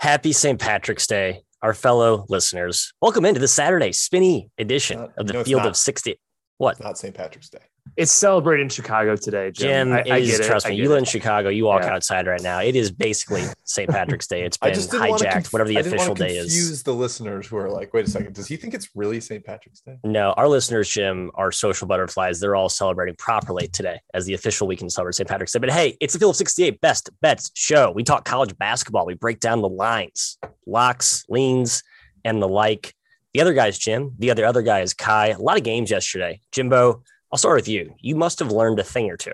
Happy St. Patrick's Day, our fellow listeners. Welcome into the Saturday spinny edition Uh, of the no, Field of 60. What? Not St. Patrick's Day. It's celebrated in Chicago today, Jim. Jim I, I is, get it. trust I me, you live in Chicago. You walk Yeah. outside right now. It is basically St. Patrick's Day. It's been just didn't want to hijacked, conf- whatever the I didn't official want to day is. confuse the listeners who are like, wait a second, does he think it's really St. Patrick's Day? No, our listeners, Jim, are social butterflies. They're all celebrating properly today as the official weekend celebrate St. Patrick's Day. But hey, it's the Field of 68 Best Bets show. We talk college basketball. We break down the lines, locks, leans, and the like. The other guys, Jim. The other other guy is Ky. A lot of games yesterday. Jimbo, I'll start with you. You must have learned a thing or two.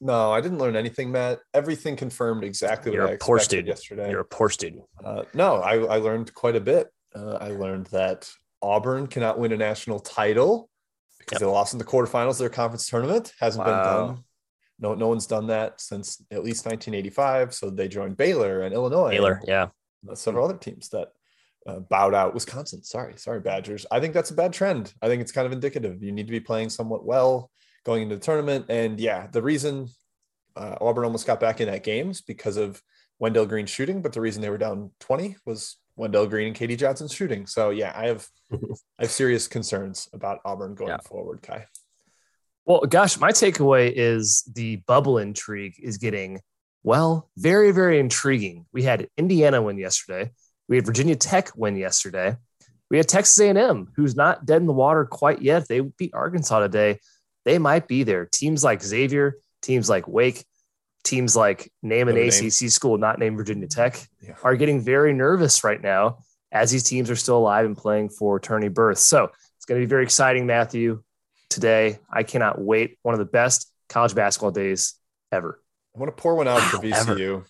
No, I didn't learn anything, Matt. Everything confirmed exactly You're what I expected student. yesterday. You're a poor student. Uh, no, I, I learned quite a bit. Uh, I learned that Auburn cannot win a national title because Yep. they lost in the quarterfinals of their conference tournament. Hasn't been done. No, no one's done that since at least 1985. So they joined Baylor and Illinois. Baylor, and, yeah. several other teams that uh, bowed out. Wisconsin, sorry, sorry, Badgers. I think that's a bad trend. I think it's kind of indicative. You need to be playing somewhat well going into the tournament. And yeah, the reason uh, Auburn almost got back in at games because of Wendell Green shooting, but the reason they were down 20 was Wendell Green and K.D. Johnson shooting. So yeah, I have I have serious concerns about Auburn going Yeah. forward, Ky. Well, gosh, my takeaway is the bubble intrigue is getting, well, very, very intriguing. We had Indiana win yesterday. We had Virginia Tech win yesterday. We had Texas A&M, who's not dead in the water quite yet. If they beat Arkansas today, they might be there. Teams like Xavier, teams like Wake, teams like name an. ACC school not named Virginia Tech Yeah. are getting very nervous right now as these teams are still alive and playing for tourney berth. So it's going to be very exciting, Matthew. Today, I cannot wait. One of the best college basketball days ever, I want to pour one out for Wow, ever. VCU.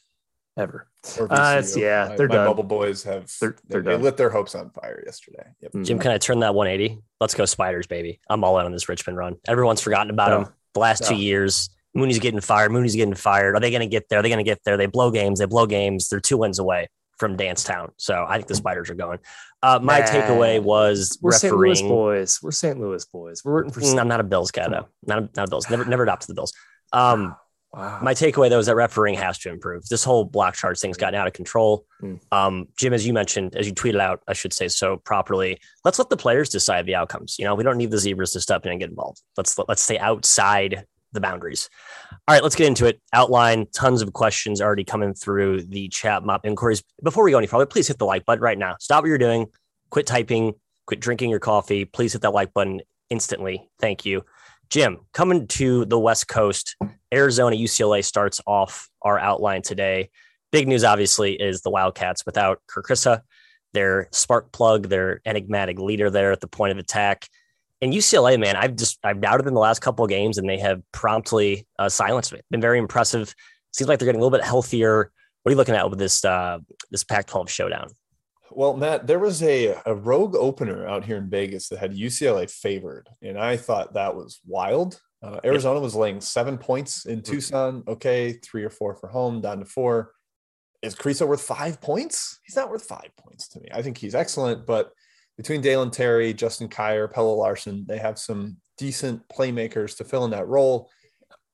ever. Or Uh, it's- yeah, my, they're my done. bubble boys have They're- they- they're they, done. lit their hopes on fire yesterday. Yep. Mm. Jim, can I turn that 180? Let's go Spiders, baby. I'm all in on this Richmond run. Everyone's forgotten about No. them the last two years. Mooney's getting fired. Mooney's getting fired. Are they going to get there? Are they going to get there? They blow games. They blow games. They're two wins away from Dancetown. So I think the Spiders are going. Uh, my Nah. takeaway was We're St. Louis boys. We're St. Louis boys. We're rooting for. Mm, I'm not a Bills guy though. Not a, not a Bills. Never never adopted the Bills. Um, wow. my takeaway though is that refereeing has to improve. This whole block charge thing's gotten out of control. Mm. Um, Jim, as you mentioned, as you tweeted out, I should say so properly. Let's let the players decide the outcomes. You know, we don't need the zebras to step in and get involved. Let's let's stay outside the boundaries. All right, let's get into it. Outline tons of questions already coming through the chat mop inquiries. Before we go any further, please hit the like button right now. Stop what you're doing. Quit typing. Quit drinking your coffee. Please hit that like button instantly. Thank you. Jim, coming to the West Coast, Arizona UCLA starts off our outline today. Big news, obviously, is the Wildcats without Kerr Kriisa, their spark plug, their enigmatic leader there at the point of attack. And UCLA, man, I've just I've doubted them the last couple of games, and they have promptly uh, silenced me. Been very impressive. Seems like they're getting a little bit healthier. What are you looking at with this uh, this Pac-12 showdown? Well, Matt, there was a, a rogue opener out here in Vegas that had UCLA favored, and I thought that was wild. Uh, Arizona was laying seven points in Mm-hmm. Tucson. Okay, three or four for home, down to four. Is Kriisa worth five points? He's not worth five points to me. I think he's excellent, but between Dalen Terry, Justin Kier, Pelle Larsson, they have some decent playmakers to fill in that role.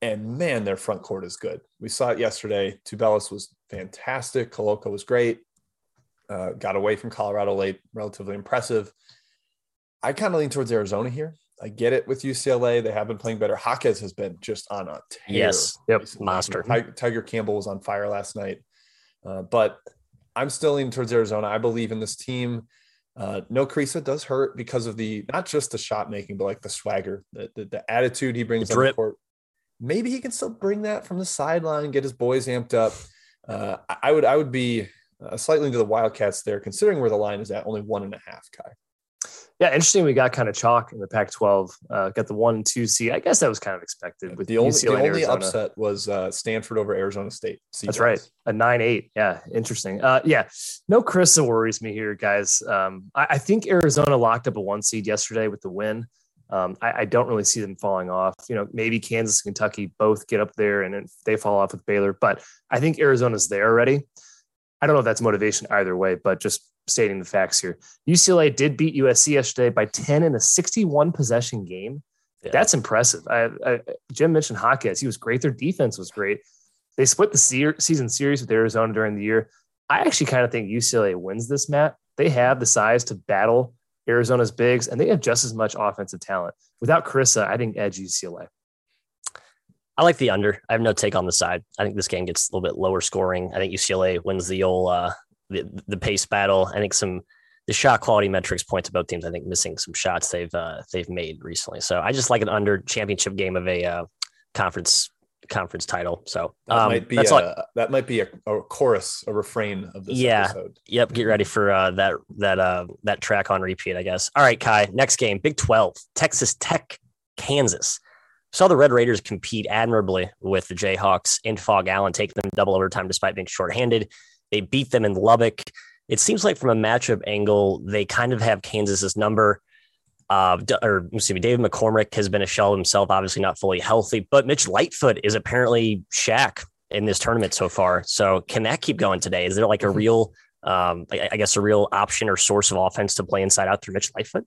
And man, their front court is good. We saw it yesterday. Tubelis was fantastic. Koloko was great uh, got away from Colorado late, relatively impressive. I kind of lean towards Arizona here. I get it with UCLA; they have been playing better. Jaquez has been just on a tear. Yes. Yep. recently. Monster. Ti- Tiger Campbell was on fire last night, uh, but I'm still leaning towards Arizona. I believe in this team. Uh, no Kriisa does hurt because of the not just the shot making, but like the swagger, the the, the attitude he brings The on the court. Maybe he can still bring that from the sideline, get his boys amped up. Uh, I would I would be uh, slightly into the Wildcats there, considering where the line is at, only one and a half. Ky. yeah, interesting. We got kind of chalk in the Pac-12. Uh, got the one and two seed. I guess that was kind of expected with The only UCLA the only Arizona. upset was uh, Stanford over Arizona State. That's right. A nine eight. Yeah. Interesting. Uh, yeah. No Kriisa worries me here, guys. Um, I, I think Arizona locked up a one seed yesterday with the win. Um, I, I don't really see them falling off. You know, maybe Kansas and Kentucky both get up there and they fall off with Baylor, but I think Arizona's there already. I don't know if that's motivation either way, but just stating the facts here. UCLA did beat USC yesterday by 10 in a 61 possession game. Yeah. That's impressive. I, I, Jim mentioned Hawkins. He was great. Their defense was great. They split the se- season series with Arizona during the year. I actually kind of think UCLA wins this, Matt. They have the size to battle Arizona's bigs, and they have just as much offensive talent. Without Kriisa, I think edge UCLA. I like the under. I have no take on the side. I think this game gets a little bit lower scoring. I think UCLA wins the old uh, the, the pace battle. I think some the shot quality metrics point to both teams. I think missing some shots they've uh, they've made recently. So I just like an under championship game of a uh, conference conference title. So that um, might be a, all. that might be a, a, chorus, a refrain of this yeah. episode. Yep. Get ready for uh, that that uh, that track on repeat, I guess. All right, Ky. Next game, Big Twelve, Texas Tech, Kansas. Saw the Red Raiders compete admirably with the Jayhawks in Phog Allen, taking them double overtime despite being shorthanded. They beat them in Lubbock. It seems like from a matchup angle, they kind of have Kansas's number. Uh, or excuse me, David McCormick has been a shell himself, obviously not fully healthy, but Mitch Lightfoot is apparently Shaq in this tournament so far. So can that keep going today? Is there like a mm-hmm. real, um, I guess, a real option or source of offense to play inside out through Mitch Lightfoot?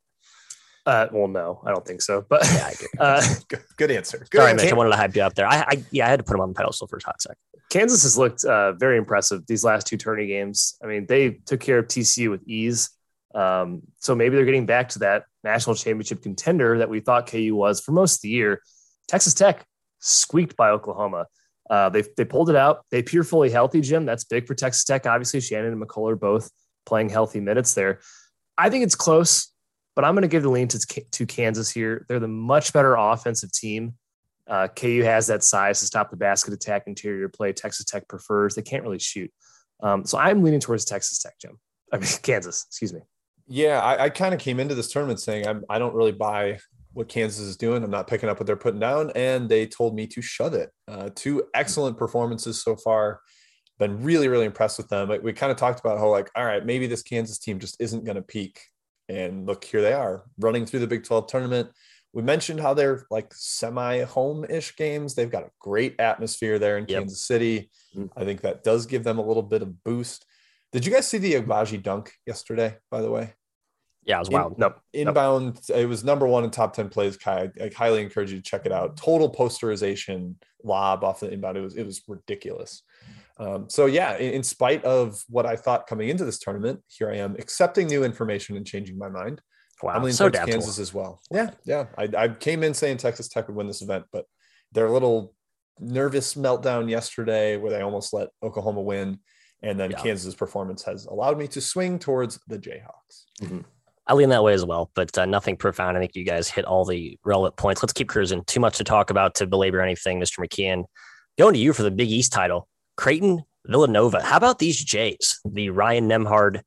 Uh, well, no, I don't think so. But yeah, uh, good, good, answer. Good sorry, answer. Mitch. I wanted to hype you up there. I, I, yeah, I had to put him on the pedestal for a hot sec. Kansas has looked uh, very impressive these last two tourney games. I mean, they took care of TCU with ease. Um, so maybe they're getting back to that national championship contender that we thought KU was for most of the year. Texas Tech squeaked by Oklahoma. Uh, they they pulled it out. They appear fully healthy, Jim. That's big for Texas Tech. Obviously, Shannon and McCullar both playing healthy minutes there. I think it's close, but I'm going to give the lean to, to Kansas here. They're the much better offensive team. Uh, KU has that size to stop the basket attack interior play. Texas Tech prefers. They can't really shoot. Um, so I'm leaning towards Texas Tech, Jim. I mean, Kansas, excuse me. Yeah, I, I kind of came into this tournament saying I'm, I don't really buy what Kansas is doing. I'm not picking up what they're putting down, and they told me to shut it. Uh, two excellent performances so far. Been really, really impressed with them. We kind of talked about how, like, all right, maybe this Kansas team just isn't going to peak. And look, here they are running through the Big 12 tournament. We mentioned how they're like semi home ish games. They've got a great atmosphere there in yep. Kansas City. Mm-hmm. I think that does give them a little bit of boost. Did you guys see the Agbaji dunk yesterday, by the way? Yeah, it was wild. In, nope. Inbound, nope. it was number one in top 10 plays. Ky, I, I highly encourage you to check it out. Total posterization lob off the inbound. It was, it was ridiculous. Um, so yeah, in, in, spite of what I thought coming into this tournament, here I am accepting new information and changing my mind. Wow, I'm leaning so towards Kansas as well. Yeah, yeah. I, I came in saying Texas Tech would win this event, but their little nervous meltdown yesterday, where they almost let Oklahoma win, and then yeah. Kansas's performance has allowed me to swing towards the Jayhawks. Mm-hmm. I lean that way as well, but uh, nothing profound. I think you guys hit all the relevant points. Let's keep cruising. Too much to talk about to belabor anything, Mr. McKeon. Going to you for the Big East title, Creighton Villanova. How about these Jays? The Ryan Nembhard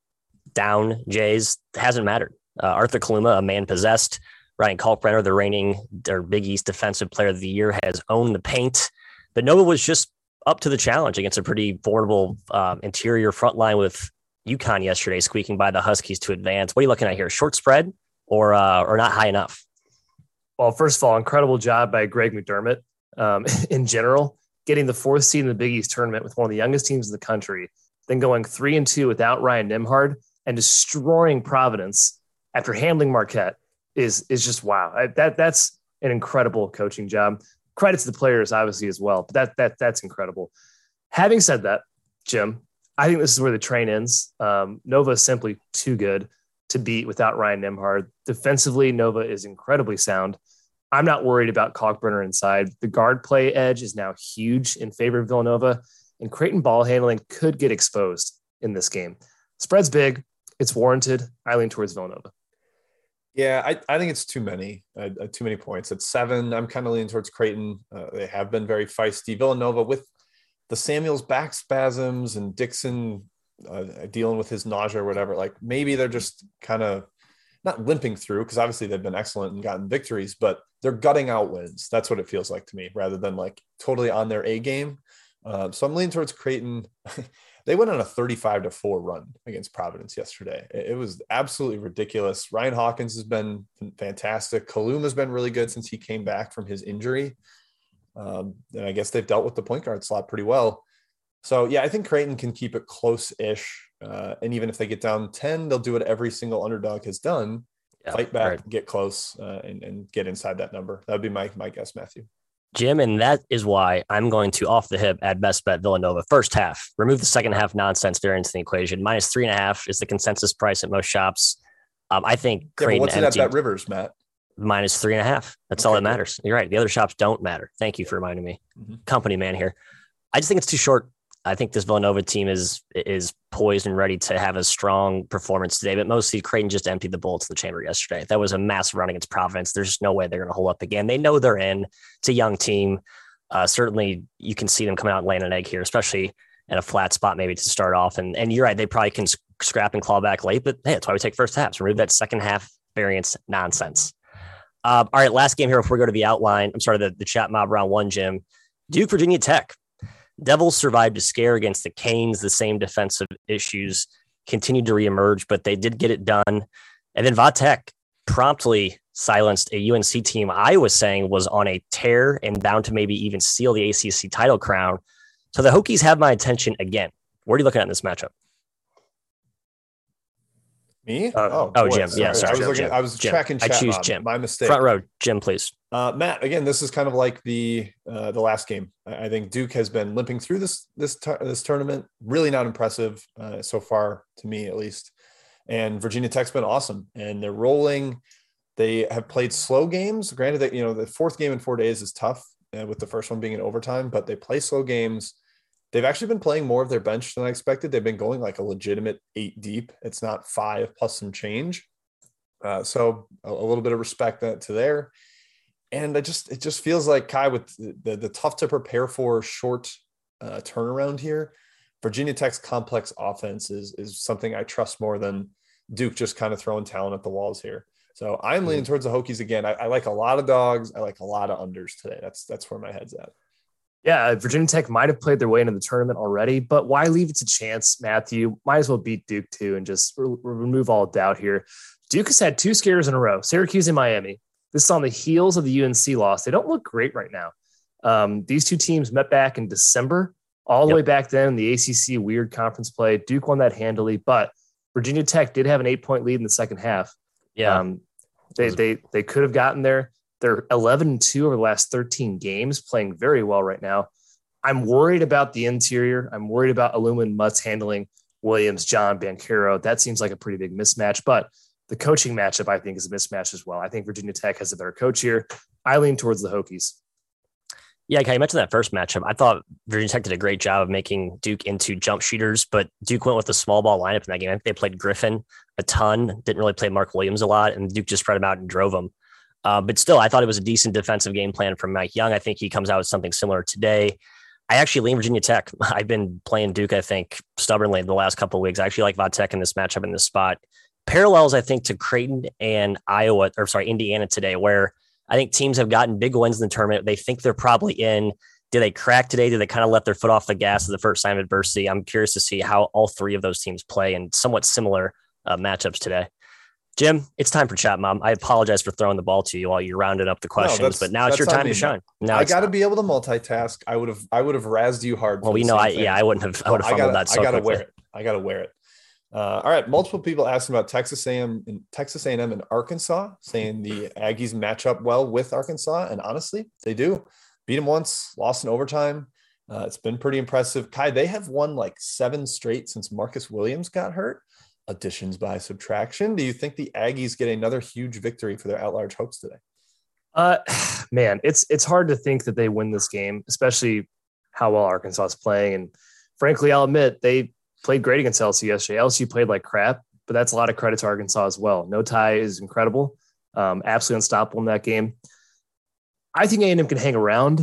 down Jays hasn't mattered. Uh, Arthur Kaluma, a man possessed. Ryan Kalkbrenner, the reigning or Big East Defensive Player of the Year, has owned the paint. But Nova was just up to the challenge against a pretty formidable um, interior front line with UConn yesterday, squeaking by the Huskies to advance. What are you looking at here? Short spread or uh, or not high enough? Well, first of all, incredible job by Greg McDermott um, in general, getting the fourth seed in the Big East tournament with one of the youngest teams in the country, then going three and two without Ryan Nembhard and destroying Providence after handling Marquette is is just wow. I, that that's an incredible coaching job. Credit to the players, obviously, as well. But that that that's incredible. Having said that, Jim, I think this is where the train ends. Um, Nova is simply too good to beat without Ryan Nembhard. Defensively, Nova is incredibly sound. I'm not worried about Kalkbrenner inside. The guard play edge is now huge in favor of Villanova, and Creighton ball handling could get exposed in this game. Spread's big. It's warranted. I lean towards Villanova. Yeah, I, I think it's too many, uh, uh too many points. At seven, I'm kind of leaning towards Creighton. Uh, they have been very feisty. Villanova with the Samuels back spasms and Dixon uh, dealing with his nausea or whatever, like maybe they're just kind of not limping through because obviously they've been excellent and gotten victories, but they're gutting out wins. That's what it feels like to me, rather than like totally on their A game. Uh, so I'm leaning towards Creighton. they went on a 35 to 4 run against Providence yesterday. It, it, was absolutely ridiculous. Ryan Hawkins has been fantastic. Kaluma has been really good since he came back from his injury. Um, and I guess they've dealt with the point guard slot pretty well. So yeah, I think Creighton can keep it close-ish. Uh, and even if they get down 10, they'll do what every single underdog has done. Yeah, fight back, right. get close, uh, and, and get inside that number. That would be my my guess, Matthew. Jim, and that is why I'm going to off the hip at best bet Villanova first half. Remove the second half nonsense variance in the equation. Minus three and a half is the consensus price at most shops. Um, I think Yeah, what's it at Bet Rivers, Matt? minus three and a half. That's all that matters. You're right. The other shops don't matter. Thank you for reminding me. Mhm. Company man here. I just think it's too short. I think this Villanova team is is poised and ready to have a strong performance today. But mostly Creighton just emptied the bullets in the chamber yesterday. That was a massive run against Providence. There's no way they're going to hold up again. They know they're in. It's a young team. Uh, certainly, you can see them coming out and laying an egg here, especially in a flat spot maybe to start off. And and you're right, they probably can scrap and claw back late. But hey, that's why we take first halves. Remove that second half variance nonsense. Um, all right, last game here before we go to the outline. I'm sorry, the, the chat mob round one, Jim. Duke, Virginia Tech. Devils survived a scare against the Canes. The same defensive issues continued to reemerge, but they did get it done. And then Vatek promptly silenced a UNC team I was saying was on a tear and bound to maybe even steal the ACC title crown. So the Hokies have my attention again. What are you looking at in this matchup? Me? Uh, oh, Jim. Yeah, sorry, I was Jim, looking. Jim, I was Jim. tracking. I Chat choose Mob. Jim. My mistake. Front row, Jim, please. Uh, Matt, again, this is kind of like the uh, the last game. I I think Duke has been limping through this this this tournament. Really not impressive uh, so far, to me at least. And Virginia Tech's been awesome, and they're rolling. They have played slow games. Granted that you know the fourth game in four days is tough, uh, with the first one being in overtime. But they play slow games. They've actually been playing more of their bench than I expected. They've been going like a legitimate eight deep. It's not five plus some change. Uh, so a, a little bit of respect that to there and I just it just feels like Ky with the the, the tough to prepare for short uh, turnaround here. Virginia Tech's complex offense is is something I trust more than Duke just kind of throwing talent at the walls here. So I'm leaning towards the Hokies again. I, I like a lot of dogs. I like a lot of unders today. That's that's where my head's at. Yeah, Virginia Tech might have played their way into the tournament already, but why leave it to chance, Matthew? Might as well beat Duke too and just re- remove all doubt here. Duke has had two scares in a row, Syracuse and Miami. This is on the heels of the UNC loss. They don't look great right now. Um, these two teams met back in December, all the Yep. way back then, in the ACC weird conference play. Duke won that handily, but Virginia Tech did have an eight point lead in the second half. Yeah. Um, they, they, they could have gotten there. They're 11 and 2 over the last 13 games, playing very well right now. I'm worried about the interior. I'm worried about Illumin Mutts handling Williams, John, Banchero. That seems like a pretty big mismatch, but the coaching matchup, I think, is a mismatch as well. I think Virginia Tech has a better coach here. I lean towards the Hokies. Yeah, Ky, you mentioned that first matchup. I thought Virginia Tech did a great job of making Duke into jump shooters, but Duke went with a small ball lineup in that game. I think they played Griffin a ton, didn't really play Mark Williams a lot, and Duke just spread him out and drove them. Uh, but still, I thought it was a decent defensive game plan from Mike Young. I think he comes out with something similar today. I actually lean Virginia Tech. I've been playing Duke, I think, stubbornly in the last couple of weeks. I actually like Vatech in this matchup in this spot. Parallels, I think, to Creighton and Iowa, or sorry, Indiana today, where I think teams have gotten big wins in the tournament. They think they're probably in. Did they crack today? Did they kind of let their foot off the gas at the first sign of adversity? I'm curious to see how all three of those teams play in somewhat similar uh, matchups today. Jim, it's time for chat, mom. I apologize for throwing the ball to you while you rounded up the questions, that's- but now it's your that's on time to shine. Now I got to be able to multitask. I would have I would have razzed you hard. Well, we know. I thing. yeah, I wouldn't have. I would have I fumbled gotta, that so I gotta quickly. wear it. I gotta wear it. Uh, all right. Multiple people asking about Texas A&M and Texas A&M and Arkansas, saying the Aggies match up well with Arkansas, and honestly, they do. Beat them once, lost in overtime. Uh, it's been pretty impressive. Ky, they have won like seven straight since Marcus Williams got hurt. Additions by subtraction. Do you think the Aggies get another huge victory for their at-large hopes today? Uh, man, it's it's hard to think that they win this game, especially how well Arkansas is playing. And frankly, I'll admit they played great against LSU yesterday. LSU played like crap, but that's a lot of credit to Arkansas as well. Notae is incredible, um, absolutely unstoppable in that game. I think A&M can hang around.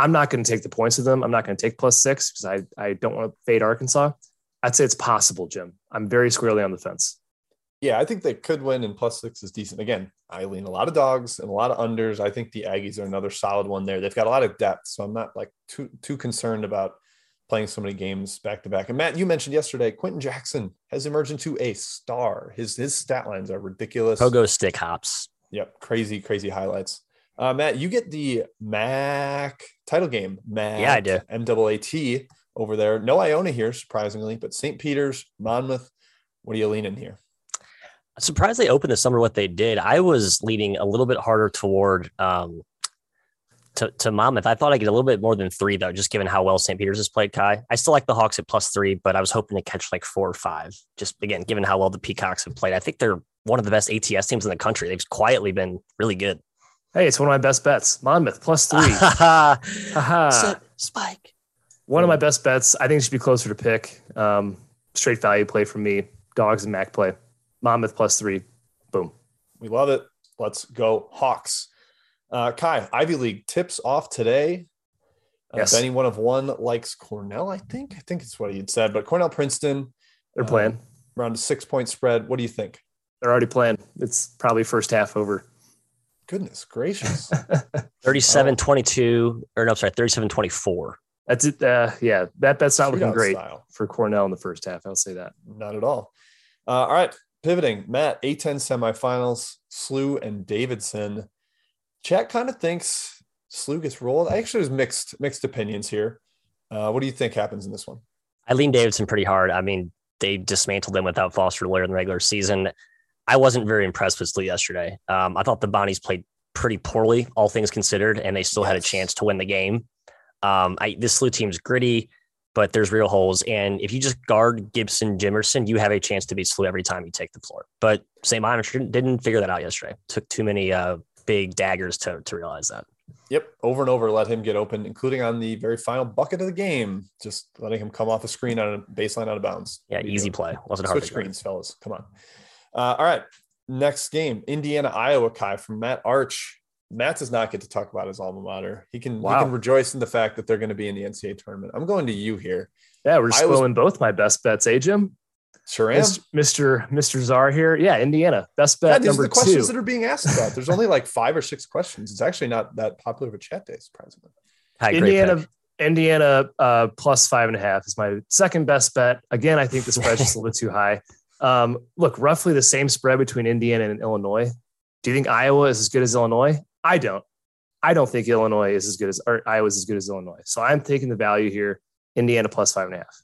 I'm not going to take the points of them. I'm not going to take plus six because I I don't want to fade Arkansas. I'd say it's possible, Jim. I'm very squarely on the fence. Yeah, I think they could win, and plus six is decent. Again, I lean a lot of dogs and a lot of unders. I think the Aggies are another solid one there. They've got a lot of depth, so I'm not like too too concerned about playing so many games back to back. And Matt, you mentioned yesterday, Quenton Jackson has emerged into a star. His his stat lines are ridiculous. Pogo stick hops. Yep, crazy, crazy highlights. Uh, Matt, you get the MAC title game. MAC, Yeah, I do. MAAC over there. No Iona here, surprisingly, but St. Peter's, Monmouth. What are you leaning here? I'm surprised they opened the summer what they did. I was leaning a little bit harder toward um, to, to Monmouth. I thought I'd get a little bit more than three, though, just given how well St. Peter's has played, Ky, I still like the Hawks at plus three, but I was hoping to catch like four or five. Just again, given how well the Peacocks have played, I think they're one of the best ATS teams in the country. They've quietly been really good. Hey, it's one of my best bets. Monmouth plus three. Spike. One of my best bets. I think it should be closer to pick. Um, straight value play for me. Dogs and Mac play. Monmouth plus three. Boom. We love it. Let's go Hawks. Uh, Ky, Ivy League tips off today. Uh, Yes. Benny, one of one, likes Cornell, I think. I think it's what he had said, but Cornell Princeton They're Uh, playing. around a six point spread. What do you think? They're already playing. It's probably first half over. Goodness gracious. 37 22, or no, sorry, 37 24. That's it. Uh, yeah, that bet's not looking great style. for Cornell in the first half. I'll say that. Not at all. Uh, all right. Pivoting. Matt, A10 semifinals, Slew and Davidson. Chat kind of thinks Slew gets rolled. I actually was mixed, mixed opinions here. Uh, what do you think happens in this one? I lean Davidson pretty hard. I mean, they dismantled them without Foster Loyer in the regular season. I wasn't very impressed with Slew yesterday. Um, I thought the Bonnies played pretty poorly, all things considered, and they still had a chance to win the game. Um, I, this Slew team's gritty, but there's real holes. And if you just guard Gibson, Jimerson, you have a chance to beat Slew every time you take the floor. But St. Bonaventure didn't figure that out yesterday. Took too many uh, big daggers to, to realize that. Yep. Over and over, let him get open, including on the very final bucket of the game, just letting him come off the screen on a baseline out of bounds. Yeah, easy play. Wasn't hard Switch screens, fellas. Come on. Uh, all right. Next game, Indiana, Iowa, Ky from Matt Arch. Matt does not get to talk about his alma mater. He can, Wow. he can rejoice in the fact that they're going to be in the NCAA tournament. I'm going to you here. Yeah, we're I was- spoiling both my best bets, eh, Jim? Sure am. Mr. Mr. Czar here. Yeah, Indiana. Best bet Yeah, these are the questions two. that are being asked about. There's only like five or six questions. It's actually not that popular of a chat day, surprisingly. Hi, Indiana. Indiana uh, plus five and a half is my second best bet. Again, I think the spread's just a little bit too high. Um, look, roughly the same spread between Indiana and Illinois. Do you think Iowa is as good as Illinois? I don't. I don't think Illinois is as good as or Iowa is as good as Illinois. So I'm taking the value here. Indiana plus five and a half.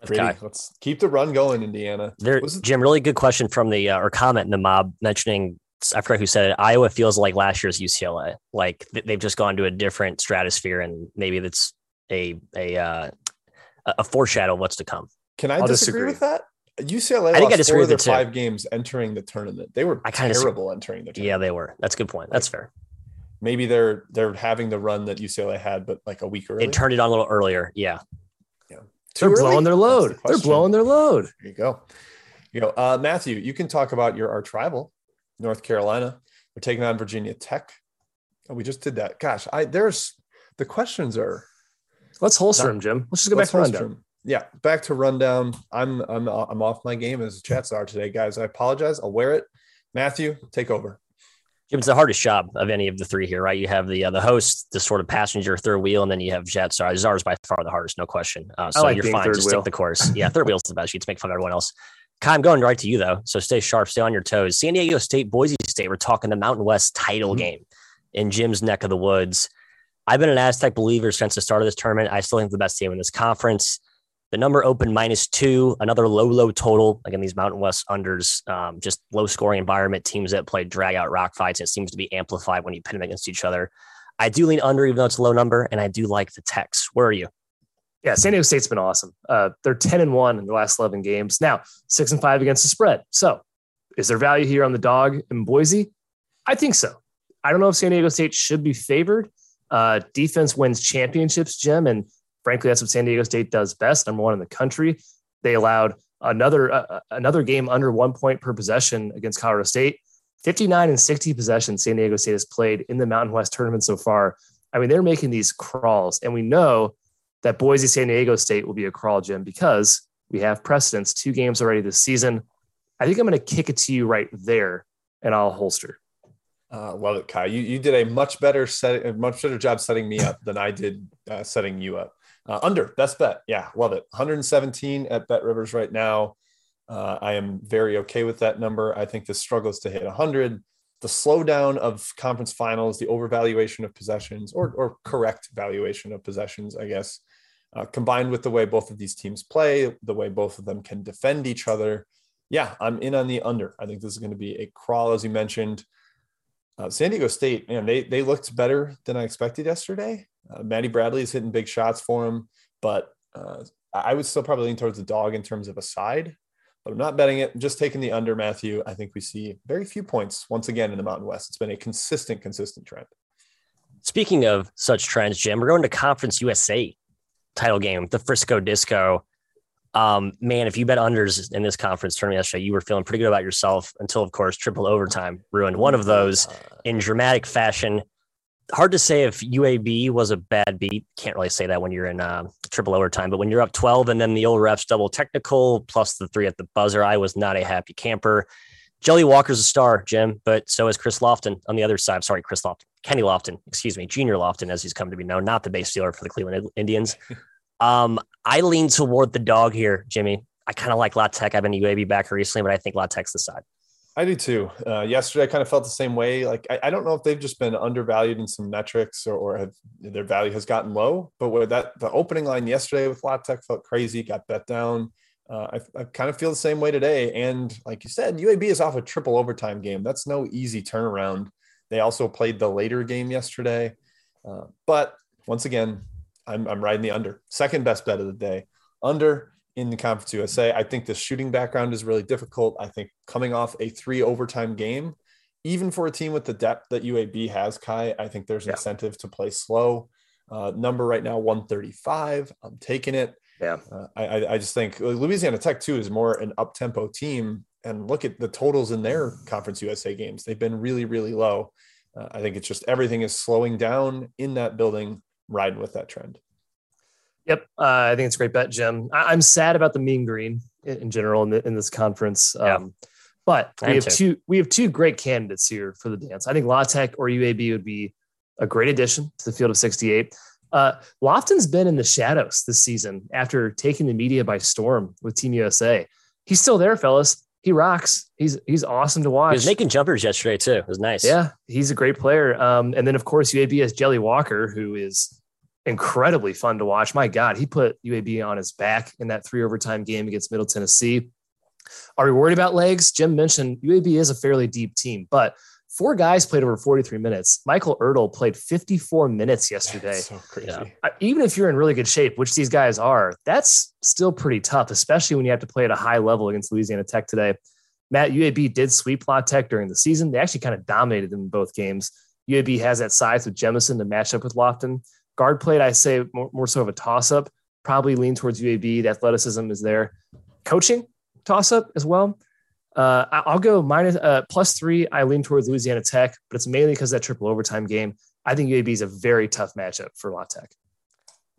With Gritty. Ky. Let's keep the run going, Indiana. There, Jim, really good question from the uh, or comment in the mob mentioning I forgot who said it. Iowa feels like last year's UCLA. Like they've just gone to a different stratosphere, and maybe that's a a uh, a a foreshadow of what's to come. Can I I'll disagree, disagree. with that? UCLA I think I disagree four of their too. five games entering the tournament. They were I terrible entering the tournament. Yeah, they were. That's a good point. That's fair. Maybe they're they're having the run that UCLA had, but like a week early. They turned it on a little earlier. Yeah, Too They're early? blowing their That's the load. They're blowing their load. There you go. You go, uh, Matthew. You can talk about your arch rival, North Carolina. They're taking on Virginia Tech. Oh, we just did that. Gosh, I there's the questions are. Let's holster Not- him, Jim. Let's just go back to rundown. Them. Yeah, back to rundown. I'm I'm I'm off my game as the chats are today, guys. I apologize. I'll wear it. Matthew, take over. Jim, it's the hardest job of any of the three here, right? You have the uh, the host, the sort of passenger third wheel, and then you have Jet. Sorry, Czar's by far the hardest, no question. Uh, so like you're fine. third Just wheel. take the course. Yeah, third wheel's the best. You get to make fun of everyone else. Ky, I'm going right to you though. So stay sharp, stay on your toes. San Diego State, Boise State. We're talking the Mountain West title Mhm. game in Jim's neck of the woods. I've been an Aztec believer since the start of this tournament. I still think the best team in this conference. The number opened minus two, another low, low total. Again, these Mountain West unders, um, just low scoring environment, teams that play drag out rock fights. It seems to be amplified when you pit them against each other. I do lean under, even though it's a low number, and I do like the text. Where are you? Yeah, San Diego State's been awesome. Uh, they're 10 and 1 in the last 11 games. Now, 6 and 5 against the spread. So, is there value here on the dog in Boise? I think so. I don't know if San Diego State should be favored. Uh, defense wins championships, Jim. And frankly, that's what San Diego State does best, number one in the country. They allowed another uh, another game under one point per possession against Colorado State. 59 and 60 possessions San Diego State has played in the Mountain West tournament so far. I mean, they're making these crawls, and we know that Boise San Diego State will be a crawl, Jim, because we have precedents, two games already this season. I think I'm going to kick it to you right there, and I'll holster. Uh, love it, Ky. You you did a much better set, a much better job setting me up than I did uh, setting you up. Uh, under best bet, yeah, love it. 117 at BetRivers right now. Uh, I am very okay with that number. I think this struggles to hit 100. The slowdown of conference finals, the overvaluation of possessions, or or correct valuation of possessions, I guess, uh, combined with the way both of these teams play, the way both of them can defend each other. Yeah, I'm in on the under. I think this is going to be a crawl, as you mentioned Uh, San Diego State, man, they they looked better than I expected yesterday. Uh, Matt Bradley is hitting big shots for him, but uh, I would still probably lean towards the dog in terms of a side. But I'm not betting it. I'm just taking the under, Matthew. I think we see very few points once again in the Mountain West. It's been a consistent, consistent trend. Speaking of such trends, Jim, we're going to Conference USA title game, the Frisco Disco. Um, man, if you bet unders in this conference tournament yesterday, you were feeling pretty good about yourself until, of course, triple overtime ruined one of those in dramatic fashion. Hard to say if UAB was a bad beat. Can't really say that when you're in uh, triple overtime, but when you're up 12 and then the old refs double technical plus the three at the buzzer, I was not a happy camper. Jelly Walker's a star, Jim, but so is Chris Lofton on the other side. Sorry, Chris Lofton, Kenny Lofton, excuse me, Junior Lofton, as he's come to be known, not the base dealer for the Cleveland Indians. Um, I lean toward the dog here, Jimmy. I kind of like La Tech. I've been UAB backer recently, but I think La Tech's the side. I do too. Uh, yesterday, I kind of felt the same way. Like, I, I, don't know if they've just been undervalued in some metrics or, or have their value has gotten low. But where that the opening line yesterday with La Tech felt crazy, got bet down. Uh, I, I, kind of feel the same way today. And like you said, UAB is off a triple overtime game. That's no easy turnaround. They also played the later game yesterday. Uh, but once again, I'm, I'm riding the under. Second best bet of the day. Under in the Conference USA. I think the shooting background is really difficult. I think coming off a three overtime game, even for a team with the depth that UAB has, Ky, I think there's an yeah. incentive to play slow. Uh, number right now, 135. I'm taking it. Yeah. Uh, I, I just think Louisiana Tech, too, is more an up tempo team. And look at the totals in their Conference USA games. They've been really, really low. Uh, I think it's just everything is slowing down in that building, riding with that trend. Yep, uh, I think it's a great bet, Jim. I- am sad about the mean green in, in general in, the, in, this conference, um, yeah. but we have too. two we have two great candidates here for the dance. I think La Tech or UAB would be a great addition to the field of 68. Uh, Lofton's been in the shadows this season after taking the media by storm with Team USA. He's still there, fellas. He rocks. He's he's awesome to watch. He was making jumpers yesterday too. It was nice. Yeah, he's a great player. Um, and then of course UAB has Jelly Walker, who is incredibly fun to watch. My God, he put UAB on his back in that three overtime game against Middle Tennessee. Are we worried about legs? Jim mentioned UAB is a fairly deep team, but four guys played over 43 minutes. Michael Ertel played 54 minutes yesterday. so crazy. Yeah. Even if you're in really good shape, which these guys are, that's still pretty tough, especially when you have to play at a high level against Louisiana Tech today. Matt, UAB did sweep La Tech during the season. They actually kind of dominated them in both games. UAB has that size with Jemison to match up with Lofton. Guard plate, I say more, more so of a toss up. Probably lean towards UAB. The athleticism is there. Coaching toss up as well. Uh, I'll go minus uh, plus three. I lean towards Louisiana Tech, but it's mainly because that triple overtime game. I think UAB is a very tough matchup for La Tech.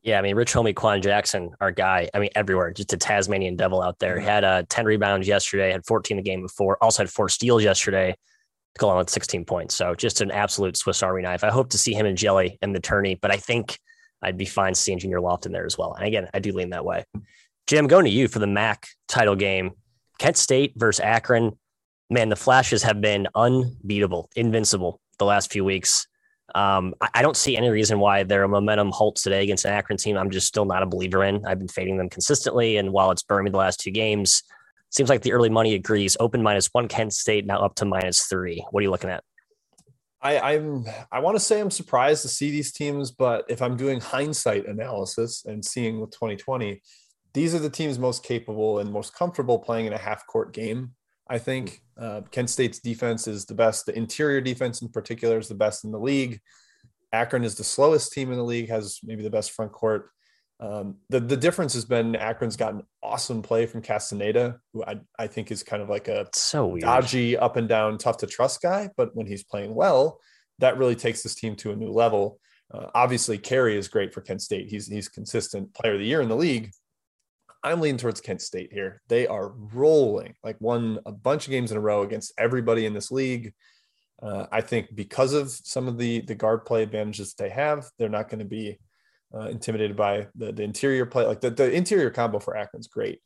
Yeah, I mean, Rich Homie Quan Jackson, our guy. I mean, everywhere, just a Tasmanian devil out there. He had uh, 10 rebounds yesterday, had 14 the game before, also had four steals yesterday to go on with 16 points. So just an absolute Swiss Army knife. I hope to see him in Jelly and the tourney, but I think I'd be fine seeing Junior Lofton there as well. And again, I do lean that way. Jim, going to you for the MAC title game. Kent State versus Akron. Man, the Flashes have been unbeatable, invincible the last few weeks. Um, I, I, don't see any reason why their momentum halts today against an Akron team. I'm just still not a believer in. I've been fading them consistently, and while it's burned me the last two games, Seems like the early money agrees. Open minus one Kent State now up to minus three. What are you looking at? I, I'm I want to say I'm surprised to see these teams, but if I'm doing hindsight analysis and seeing with 2020, these are the teams most capable and most comfortable playing in a half court game. I think uh, Kent State's defense is the best. The interior defense in particular is the best in the league. Akron is the slowest team in the league, has maybe the best front court. Um, the the difference has been Akron's gotten awesome play from Castaneda, who I, I think is kind of like a so weird. dodgy, up and down, tough to trust guy. But when he's playing well, that really takes this team to a new level. Uh, obviously, Carey is great for Kent State. He's he's consistent player of the year in the league. I'm leaning towards Kent State here. They are rolling, like won a bunch of games in a row against everybody in this league. Uh, I think because of some of the the guard play advantages they have, they're not going to be uh, intimidated by the, the interior play. Like the, the interior combo for Akron's great.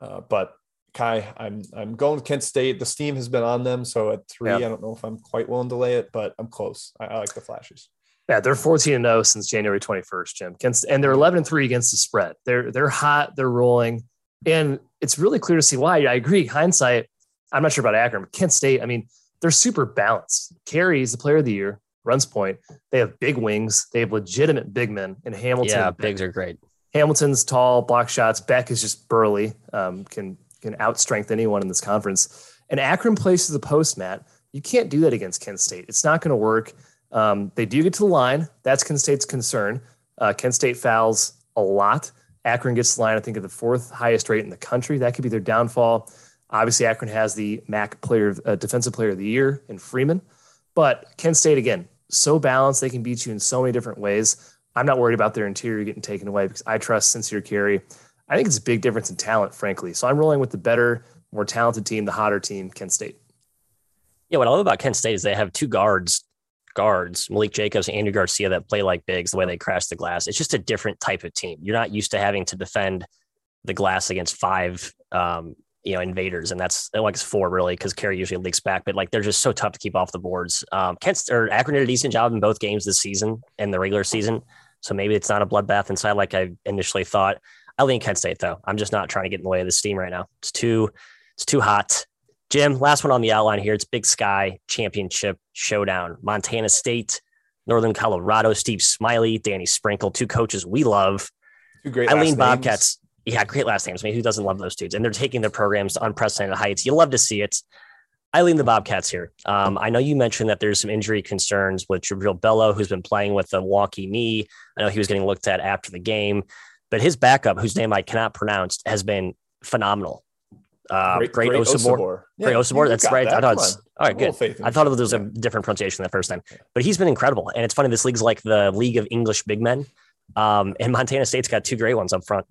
Uh, but Ky, I'm I'm going with Kent State. The steam has been on them, so at three, yeah. I don't know if I'm quite willing to lay it, but I'm close. I, I like the flashes. Yeah, they're 14 and 0 since January 21st, Jim. and they're 11 and 3 against the spread. They're they're hot, they're rolling, and it's really clear to see why. I agree. Hindsight, I'm not sure about Akron, but Kent State. I mean, they're super balanced. Carey is the player of the year, runs point. They have big wings. They have legitimate big men in Hamilton. Yeah, bigs are great. Hamilton's tall, block shots. Beck is just burly, um, can can outstrength anyone in this conference. And Akron plays to the post, Matt. You can't do that against Kent State. It's not going to work. Um, they do get to the line. That's Kent State's concern. Uh, Kent State fouls a lot. Akron gets the line, I think, at the fourth highest rate in the country. That could be their downfall. Obviously, Akron has the MAC player, uh, defensive player of the year in Freeman. But Kent State, again, so balanced. They can beat you in so many different ways. I'm not worried about their interior getting taken away because I trust Sincere Carey. I think it's a big difference in talent, frankly. So I'm rolling with the better, more talented team, the hotter team, Kent State. Yeah, what I love about Kent State is they have two guards, guards, Malique Jacobs and Andrew Garcia that play like bigs, the way they crash the glass. It's just a different type of team. You're not used to having to defend the glass against five um, you know, invaders, and that's like it's four really because Carey usually leaks back, but like they're just so tough to keep off the boards. Um, Kent or Akron did a decent job in both games this season and the regular season, so maybe it's not a bloodbath inside like I initially thought. I lean Kent State though. I'm just not trying to get in the way of the steam right now. It's too it's too hot. Jim, last one on the outline here. It's Big Sky Championship Showdown. Montana State, Northern Colorado, Steve Smiley, Danny Sprinkle, two coaches we love. Two great. I lean Bobcats. Yeah, great last names. I mean, who doesn't love those dudes? And they're taking their programs to unprecedented heights. You love to see it. I lean the Bobcats here. Um, I know you mentioned that there's some injury concerns with Jubrile Belo, who's been playing with a wonky knee. I know he was getting looked at after the game. But his backup, whose name I cannot pronounce, has been phenomenal. Uh, great, great, great Osobor. Osobor. Yeah, great Osobor. That's right. That. I thought it's all right. Good. I thought it was yeah. a different pronunciation the first time, but he's been incredible. And it's funny. This league's like the league of English big men. Um, and Montana State's got two great ones up front.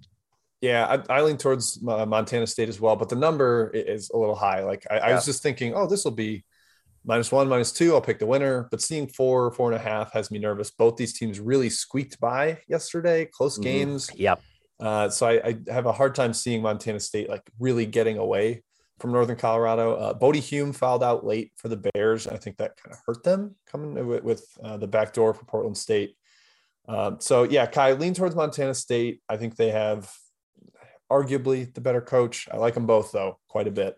Yeah, I, I lean towards uh, Montana State as well, but the number is a little high. Like I, yeah. I was just thinking, oh, this will be minus one, minus two. I'll pick the winner. But seeing four, four and a half has me nervous. Both these teams really squeaked by yesterday, close mm-hmm. games. Yep. Uh, so I, I, have a hard time seeing Montana State like really getting away from Northern Colorado. Uh, Bodie Hume fouled out late for the Bears. I think that kind of hurt them coming with, with uh, the back door for Portland State. Um, so yeah, Ky lean towards Montana State. I think they have arguably the better coach. I like them both though quite a bit.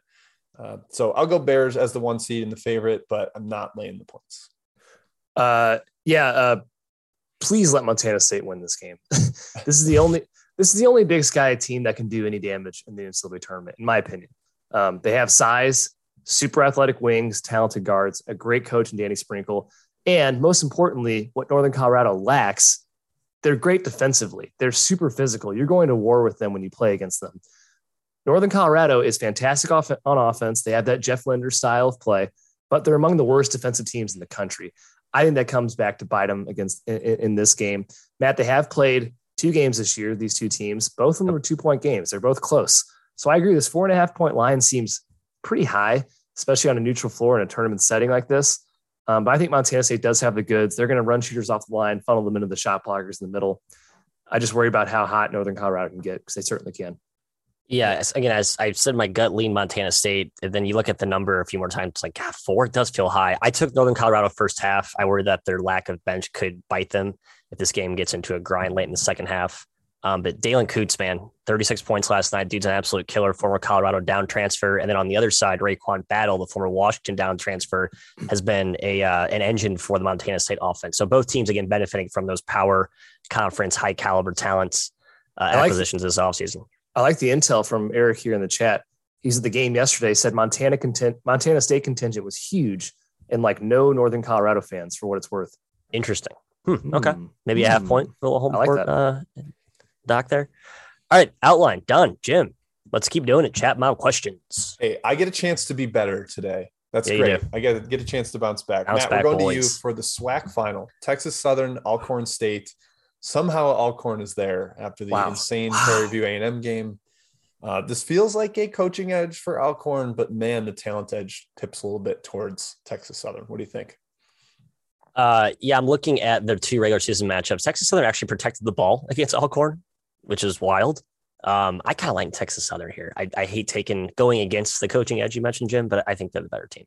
Uh, so I'll go Bears as the one seed and the favorite, but I'm not laying the points. Uh, yeah. Uh, please let Montana State win this game. this is the only this is the only Big Sky team that can do any damage in the NCAA tournament, in my opinion. Um, they have size, super athletic wings, talented guards, a great coach in Danny Sprinkle, and most importantly, what Northern Colorado lacks, they're great defensively. They're super physical. You're going to war with them when you play against them. Northern Colorado is fantastic off- on offense. They have that Jeff Linder style of play, but they're among the worst defensive teams in the country. I think that comes back to bite them against in, in this game. Matt, they have played two games this year, these two teams. Both of them were two point games. They're both close. So I agree. This four and a half point line seems pretty high, especially on a neutral floor in a tournament setting like this. Um, but I think Montana State does have the goods. They're going to run shooters off the line, funnel them into the shot blockers in the middle. I just worry about how hot Northern Colorado can get because they certainly can. Yeah, again, as I said, my gut lean Montana State. And then you look at the number a few more times, it's like, God, four does feel high. I took Northern Colorado first half. I worry that their lack of bench could bite them if this game gets into a grind late in the second half. Um, but Daylen Kountz, man, 36 points last night. Dude's an absolute killer, former Colorado down transfer. And then on the other side, RaeQuan Battle, the former Washington down transfer, has been a uh, an engine for the Montana State offense. So both teams, again, benefiting from those power conference, high caliber talents uh, acquisitions like, this offseason. I like the intel from Eric here in the chat. He's at the game yesterday, said Montana content, Montana State contingent was huge and like no Northern Colorado fans for what it's worth. Interesting. Hmm, okay. Hmm. Maybe a half point for the home like court uh, doc there. All right. Outline done. Jim, let's keep doing it. Chat mob questions. Hey, I get a chance to be better today. That's yeah, great. I get get a chance to bounce back. Bounce Matt, back we're going boys. to you for the SWAC final. Texas Southern, Alcorn State. Somehow Alcorn is there after the wow. insane wow. Prairie View A&M game. Uh, this feels like a coaching edge for Alcorn, but man, the talent edge tips a little bit towards Texas Southern. What do you think? Uh, yeah, I'm looking at the two regular season matchups. Texas Southern actually protected the ball against Alcorn, which is wild. Um, I kind of like Texas Southern here. I, I, hate taking going against the coaching edge you mentioned, Jim, but I think they're the better team.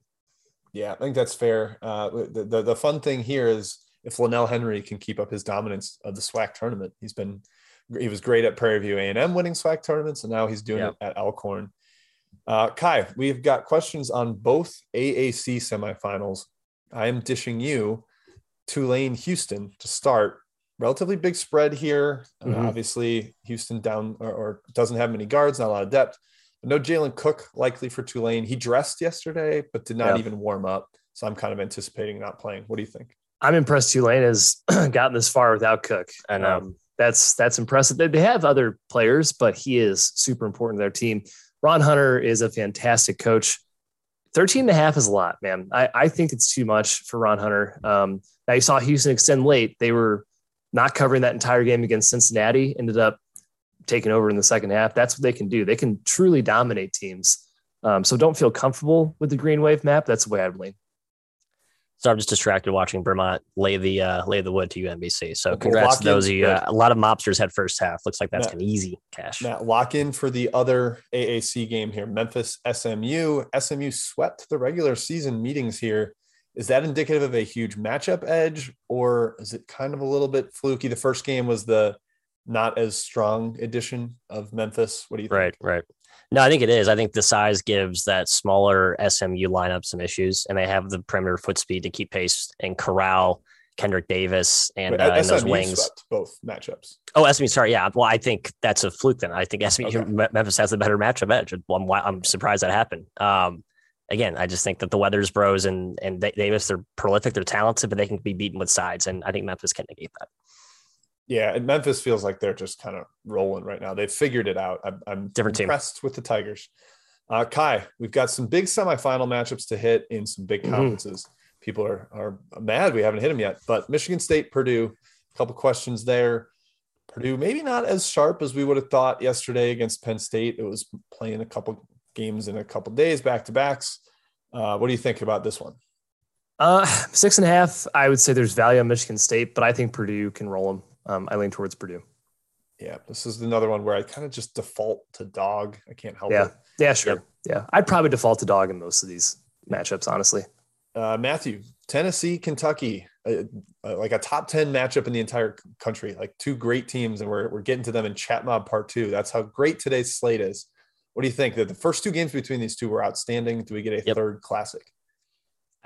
Yeah, I think that's fair. Uh, the, the, the fun thing here is if Lannell Henry can keep up his dominance of the SWAC tournament, he's been he was great at Prairie View A and M winning SWAC tournaments, and now he's doing it at Alcorn. Uh, Ky, we've got questions on both AAC semifinals. I am dishing you Tulane Houston to start. Relatively big spread here. Uh, Mhm. obviously, Houston down or, or doesn't have many guards, not a lot of depth. No Jalen Cook likely for Tulane. He dressed yesterday, but did not Yeah. even warm up. So I'm kind of anticipating not playing. What do you think? I'm impressed Tulane has gotten this far without Cook. and. Um, that's that's impressive. They, they have other players, but he is super important to their team. Ron Hunter is a fantastic coach. 13 and a half is a lot, man. I, I think it's too much for Ron Hunter. Um, now you saw Houston extend late. They were not covering that entire game against Cincinnati, ended up taking over in the second half. That's what they can do. They can truly dominate teams. Um, so don't feel comfortable with the green wave map. That's the way I'd lean. So I'm just distracted watching Vermont lay the uh, lay the wood to UMBC. So Well, congrats lock to those in of you. Uh, a lot of mobsters had first half. Looks like that's Matt. an easy cash. Matt, lock in for the other AAC game here. Memphis SMU. SMU swept the regular season meetings here. Is that indicative of a huge matchup edge, or is it kind of a little bit fluky? The first game was the not as strong edition of Memphis. What do you think? Right, right. No, I think it is. I think the size gives that smaller SMU lineup some issues, and they have the perimeter foot speed to keep pace and corral Kendric Davis and, Wait, uh, and those wings. both matchups. Oh, SMU, sorry, yeah. Well, I think that's a fluke. Then I think SMU Okay. Memphis has a better matchup edge. I'm, I'm surprised that happened. Um, again, I just think that the Weathers Bros and and Davis they're prolific, they're talented, but they can be beaten with sides, and I think Memphis can negate that. Yeah, and Memphis feels like they're just kind of rolling right now. They've figured it out. I'm, I'm Different team. impressed with the Tigers. Uh, Ky, we've got some big semifinal matchups to hit in some big Mhm. conferences. People are are mad we haven't hit them yet, but Michigan State, Purdue, a couple questions there. Purdue maybe not as sharp as we would have thought yesterday against Penn State. It was playing a couple games in a couple days, back to backs. Uh, what do you think about this one? Uh, six and a half. I would say there's value on Michigan State, but I think Purdue can roll them. Um, I lean towards Purdue. Yeah, this is another one where I kind of just default to dog. I can't help Yeah. it. Yeah, sure. Yeah, I'd probably default to dog in most of these matchups, honestly. Uh, Matthew, Tennessee, Kentucky, uh, uh, like a top 10 matchup in the entire country, like two great teams. And we're, we're getting to them in chat mob part two. That's how great today's slate is. What do you think that the first two games between these two were outstanding? Do we get a Yep. third classic?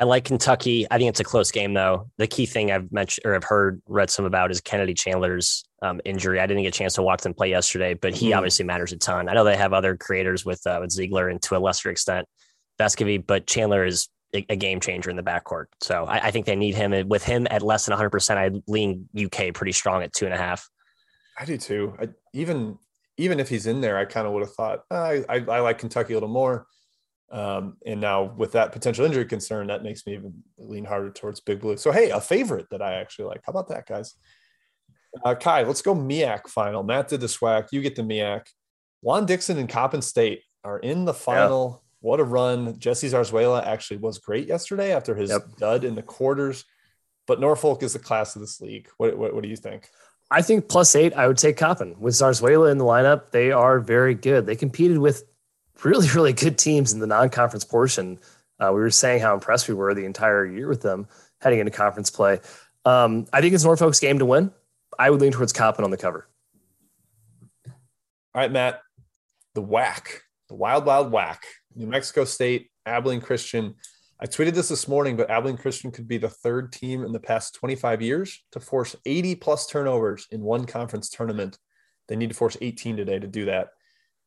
I like Kentucky. I think it's a close game, though. The key thing I've mentioned or I've heard, read some about is Kennedy Chandler's um, injury. I didn't get a chance to watch them play yesterday, but he Mhm. obviously matters a ton. I know they have other creators with uh, with Zeigler and to a lesser extent Vescovi, but Chandler is a, a game changer in the backcourt. So I, I think they need him. And with him at less than 100, percent I lean UK pretty strong at two and a half. I do too. I, even even if he's in there, I kind of would have thought "Ah, I, I I like Kentucky a little more. Um, and now with that potential injury concern, that makes me even lean harder towards Big Blue. So hey, a favorite that I actually like. How about that, guys? Uh, Ky, let's go MEAC final. Matt did the SWAC. You get the MEAC. Juan Dixon and Coppin State are in the final. What a run! Jesse Zarzuela actually was great yesterday after his Yep. dud in the quarters. But Norfolk is the class of this league. What, what, what do you think? I think plus eight, I would take Coppin. With Zarzuela in the lineup, they are very good. They competed with really, really good teams in the non conference portion. Uh, we were saying how impressed we were the entire year with them heading into conference play. Um, I think it's Norfolk's game to win. I would lean towards Coppin on the cover. All right, Matt. The WAC, the wild, wild WAC. New Mexico State, Abilene Christian. I tweeted this this morning, but Abilene Christian could be the third team in the past 25 years to force 80 plus turnovers in one conference tournament. They need to force 18 today to do that.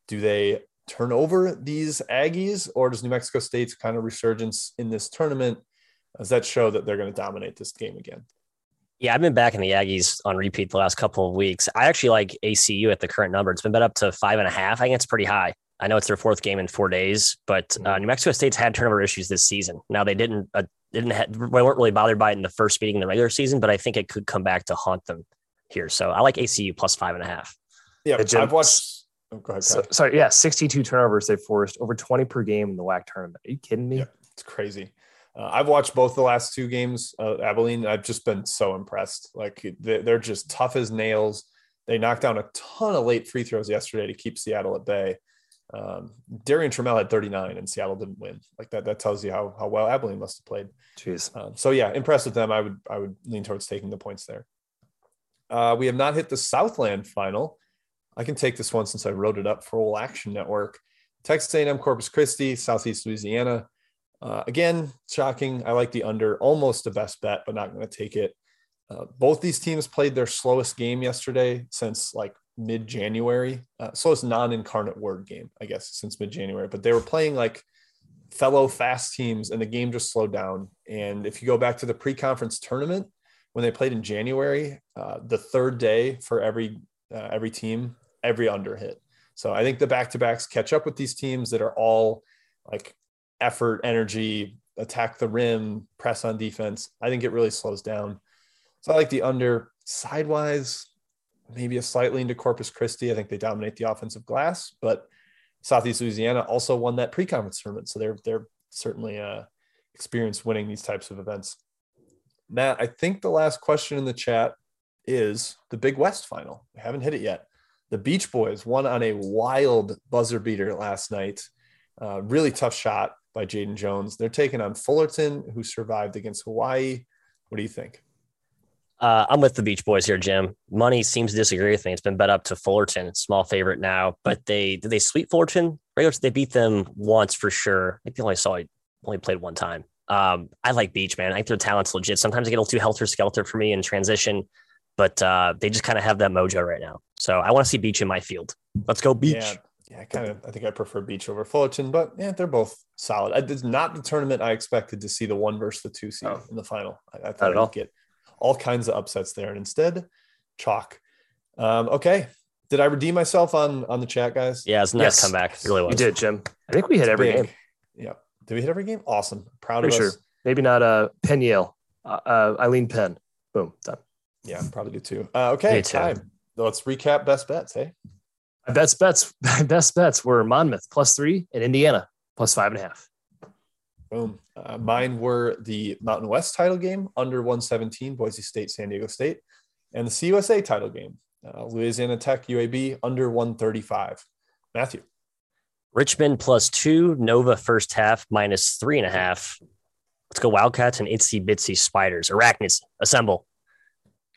Do they turn over these Aggies, or does New Mexico State's kind of resurgence in this tournament does that show that they're going to dominate this game again? Yeah, I've been back in the Aggies on repeat the last couple of weeks. I actually like ACU at the current number. It's been bet up to five and a half. I think it's pretty high. I know it's their fourth game in four days, but uh, New Mexico State's had turnover issues this season. Now they didn't uh, didn't ha- they weren't really bothered by it in the first meeting in the regular season, but I think it could come back to haunt them here. So I like ACU plus five and a half. Yeah, Yeah, Jim, I've watched. Oh, go ahead. So, sorry, yeah, 62 turnovers they forced, over 20 per game in the WAC tournament. Are you kidding me? Yeah. It's crazy. Uh, I've watched both the last two games of Abilene. I've just been so impressed. Like they- they're just tough as nails. They knocked down a ton of late free throws yesterday to keep Seattle at bay. Um, Darrion Trammell had 39 and Seattle didn't win. Like that, that tells you how, how well Abilene must have played. Jeez. Um, so yeah, impressed with them. I would I would lean towards taking the points there. Uh, we have not hit the Southland final. I can take this one since I wrote it up for All Action Network. Texas A&M Corpus Christi, Southeast Louisiana. Uh, again, shocking. I like the under, almost the best bet, but not going to take it. Uh, both these teams played their slowest game yesterday since like mid January. Uh, slowest non incarnate word game, I guess, since mid January. But they were playing like fellow fast teams, and the game just slowed down. And if you go back to the pre conference tournament, when they played in January, uh, the third day for every uh, every team, every under hit. So I think the back to backs catch up with these teams that are all like effort, energy, attack the rim, press on defense. I think it really slows down. So I like the under sidewise, maybe a slightly into Corpus Christi. I think they dominate the offensive glass, but Southeast Louisiana also won that pre-conference tournament, so they're they're certainly uh, experienced winning these types of events. Matt, I think the last question in the chat is the Big West final. We haven't hit it yet. The Beach Boys won on a wild buzzer beater last night. Uh, really tough shot by Jaden Jones. They're taking on Fullerton, who survived against Hawaii. What do you think? Uh, I'm with the Beach Boys here, Jim. Money seems to disagree with me. It's been bet up to Fullerton, small favorite now. But they did they sweep Fullerton? Regulars, they beat them once for sure. I think they only saw it only played one time. Um, I like Beach, man. I think their talent's legit. Sometimes they get a little too helter skelter for me in transition, but uh, they just kind of have that mojo right now. So I want to see Beach in my field. Let's go Beach. Yeah, yeah, kind of. I think I prefer Beach over Fullerton, but yeah, they're both solid. It's not the tournament I expected to see the one versus the two seed oh, in the final. I, I thought I'd get all kinds of upsets there, and instead, chalk. Um, okay, did I redeem myself on on the chat, guys? Yeah, it's a nice yes. comeback. It really was. You did, Jim. I think we hit it's every big. game. Yeah. Did we hit every game? Awesome. Proud Pretty of us. Sure. Maybe not uh Penn Yale. Uh, uh, Eileen Penn. Boom. Done. Yeah, probably do too. Uh, okay, too. time. Let's recap best bets. Hey. My best bets, my best bets were Monmouth plus three and Indiana plus five and a half. Boom. Uh, mine were the Mountain West title game under 117, Boise State, San Diego State, and the CUSA title game, uh, Louisiana Tech, UAB under 135. Matthew. Richmond plus two, Nova first half minus three and a half. Let's go Wildcats and Itsy Bitsy Spiders. Arachnids, assemble.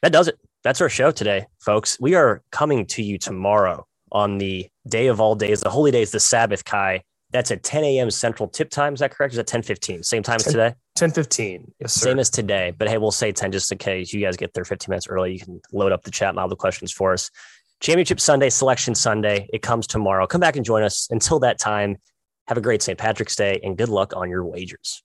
That does it. That's our show today, folks. We are coming to you tomorrow on the day of all days, the holy days, the Sabbath, Ky. That's at 10 a.m. Central Tip Time. Is that correct? Is that 10 15? Same time 10, as today? 10 15. Yes, sir. Same as today. But hey, we'll say 10 just in case you guys get there 15 minutes early. You can load up the chat and all the questions for us. Championship Sunday, Selection Sunday. It comes tomorrow. Come back and join us. Until that time, have a great St. Patrick's Day and good luck on your wagers.